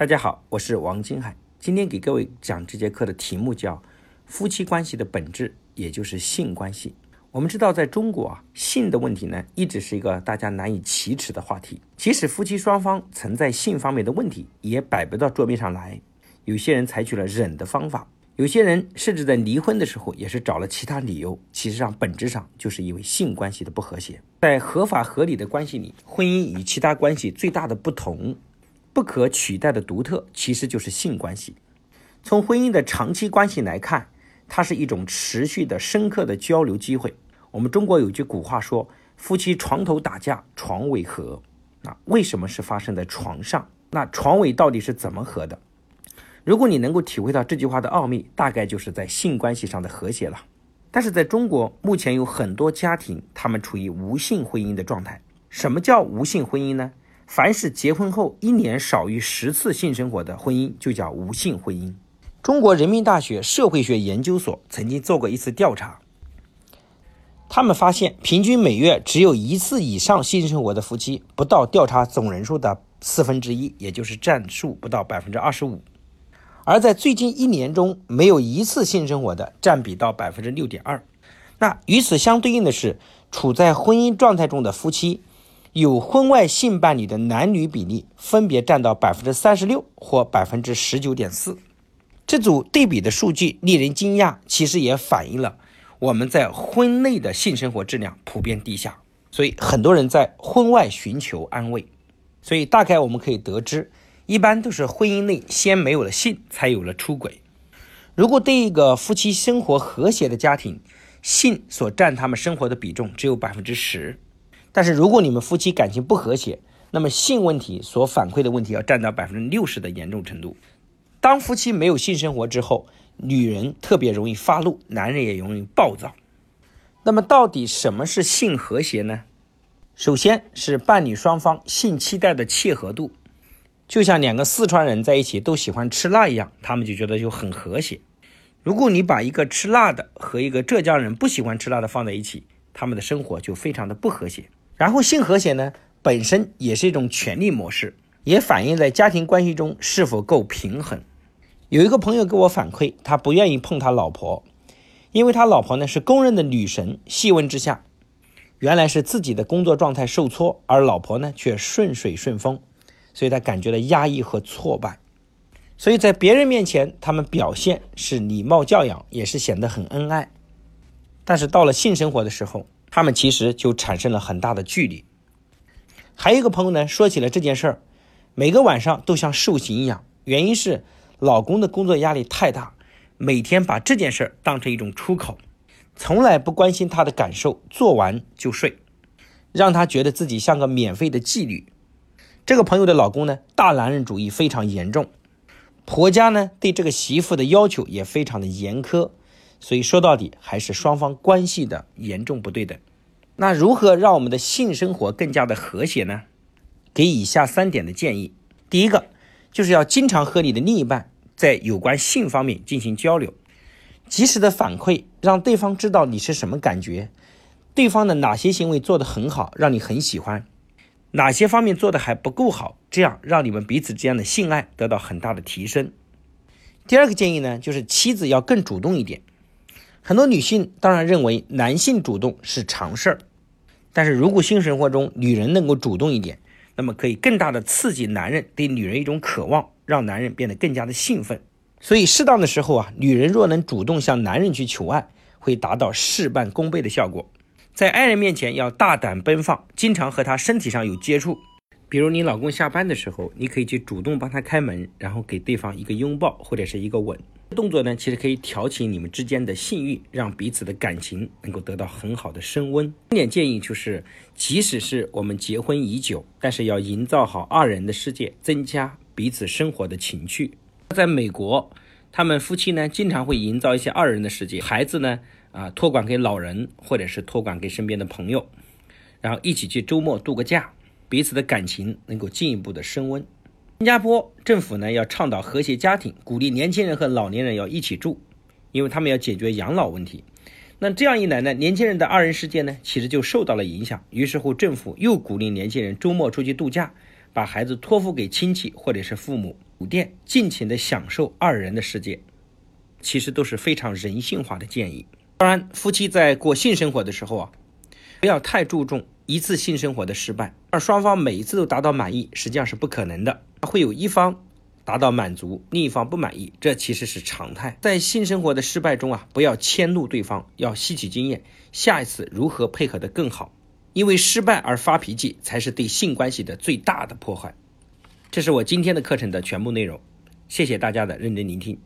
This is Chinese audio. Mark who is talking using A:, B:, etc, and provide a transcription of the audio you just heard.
A: 大家好，我是王金海。今天给各位讲这节课的题目叫“夫妻关系的本质”，也就是性关系。我们知道，在中国啊，性的问题呢，一直是一个大家难以启齿的话题。即使夫妻双方存在性方面的问题，也摆不到桌面上来。有些人采取了忍的方法，有些人甚至在离婚的时候也是找了其他理由。其实上，本质上就是因为性关系的不和谐。在合法合理的关系里，婚姻与其他关系最大的不同。不可取代的独特，其实就是性关系。从婚姻的长期关系来看，它是一种持续的、深刻的交流机会。我们中国有句古话说：“夫妻床头打架，床尾和。”啊，为什么是发生在床上？那床尾到底是怎么和的？如果你能够体会到这句话的奥秘，大概就是在性关系上的和谐了。但是在中国，目前有很多家庭，他们处于无性婚姻的状态。什么叫无性婚姻呢？凡是结婚后一年少于十次性生活的婚姻，就叫无性婚姻。中国人民大学社会学研究所曾经做过一次调查，他们发现，平均每月只有一次以上性生活的夫妻，不到调查总人数的四分之一，也就是占数不到百分之二十五；而在最近一年中没有一次性生活的，占比到百分之六点二。那与此相对应的是，处在婚姻状态中的夫妻。有婚外性伴侣的男女比例分别占到百分之三十六或百分之十九点四，这组对比的数据令人惊讶，其实也反映了我们在婚内的性生活质量普遍低下，所以很多人在婚外寻求安慰。所以大概我们可以得知，一般都是婚姻内先没有了性，才有了出轨。如果对一个夫妻生活和谐的家庭，性所占他们生活的比重只有百分之十。但是如果你们夫妻感情不和谐，那么性问题所反馈的问题要占到百分之六十的严重程度。当夫妻没有性生活之后，女人特别容易发怒，男人也容易暴躁。那么到底什么是性和谐呢？首先是伴侣双方性期待的契合度，就像两个四川人在一起都喜欢吃辣一样，他们就觉得就很和谐。如果你把一个吃辣的和一个浙江人不喜欢吃辣的放在一起，他们的生活就非常的不和谐。然后性和谐呢，本身也是一种权力模式，也反映在家庭关系中是否够平衡。有一个朋友给我反馈，他不愿意碰他老婆，因为他老婆呢是公认的女神。细问之下，原来是自己的工作状态受挫，而老婆呢却顺水顺风，所以他感觉到压抑和挫败。所以在别人面前，他们表现是礼貌教养，也是显得很恩爱，但是到了性生活的时候。他们其实就产生了很大的距离。还有一个朋友呢，说起了这件事儿，每个晚上都像受刑一样。原因是老公的工作压力太大，每天把这件事儿当成一种出口，从来不关心他的感受，做完就睡，让他觉得自己像个免费的妓女。这个朋友的老公呢，大男人主义非常严重，婆家呢对这个媳妇的要求也非常的严苛。所以说到底还是双方关系的严重不对等。那如何让我们的性生活更加的和谐呢？给以下三点的建议。第一个就是要经常和你的另一半在有关性方面进行交流，及时的反馈，让对方知道你是什么感觉，对方的哪些行为做得很好，让你很喜欢，哪些方面做的还不够好，这样让你们彼此之间的性爱得到很大的提升。第二个建议呢，就是妻子要更主动一点。很多女性当然认为男性主动是常事儿，但是如果性生活中女人能够主动一点，那么可以更大的刺激男人对女人一种渴望，让男人变得更加的兴奋。所以适当的时候啊，女人若能主动向男人去求爱，会达到事半功倍的效果。在爱人面前要大胆奔放，经常和他身体上有接触，比如你老公下班的时候，你可以去主动帮他开门，然后给对方一个拥抱或者是一个吻。动作呢，其实可以挑起你们之间的性欲，让彼此的感情能够得到很好的升温。重点建议就是，即使是我们结婚已久，但是要营造好二人的世界，增加彼此生活的情趣。在美国，他们夫妻呢，经常会营造一些二人的世界，孩子呢，啊，托管给老人，或者是托管给身边的朋友，然后一起去周末度个假，彼此的感情能够进一步的升温。新加坡政府呢要倡导和谐家庭，鼓励年轻人和老年人要一起住，因为他们要解决养老问题。那这样一来呢，年轻人的二人世界呢其实就受到了影响。于是乎，政府又鼓励年轻人周末出去度假，把孩子托付给亲戚或者是父母。酒店尽情的享受二人的世界，其实都是非常人性化的建议。当然，夫妻在过性生活的时候啊，不要太注重一次性生活的失败，而双方每一次都达到满意，实际上是不可能的。会有一方达到满足，另一方不满意，这其实是常态。在性生活的失败中啊，不要迁怒对方，要吸取经验，下一次如何配合的更好。因为失败而发脾气，才是对性关系的最大的破坏。这是我今天的课程的全部内容，谢谢大家的认真聆听。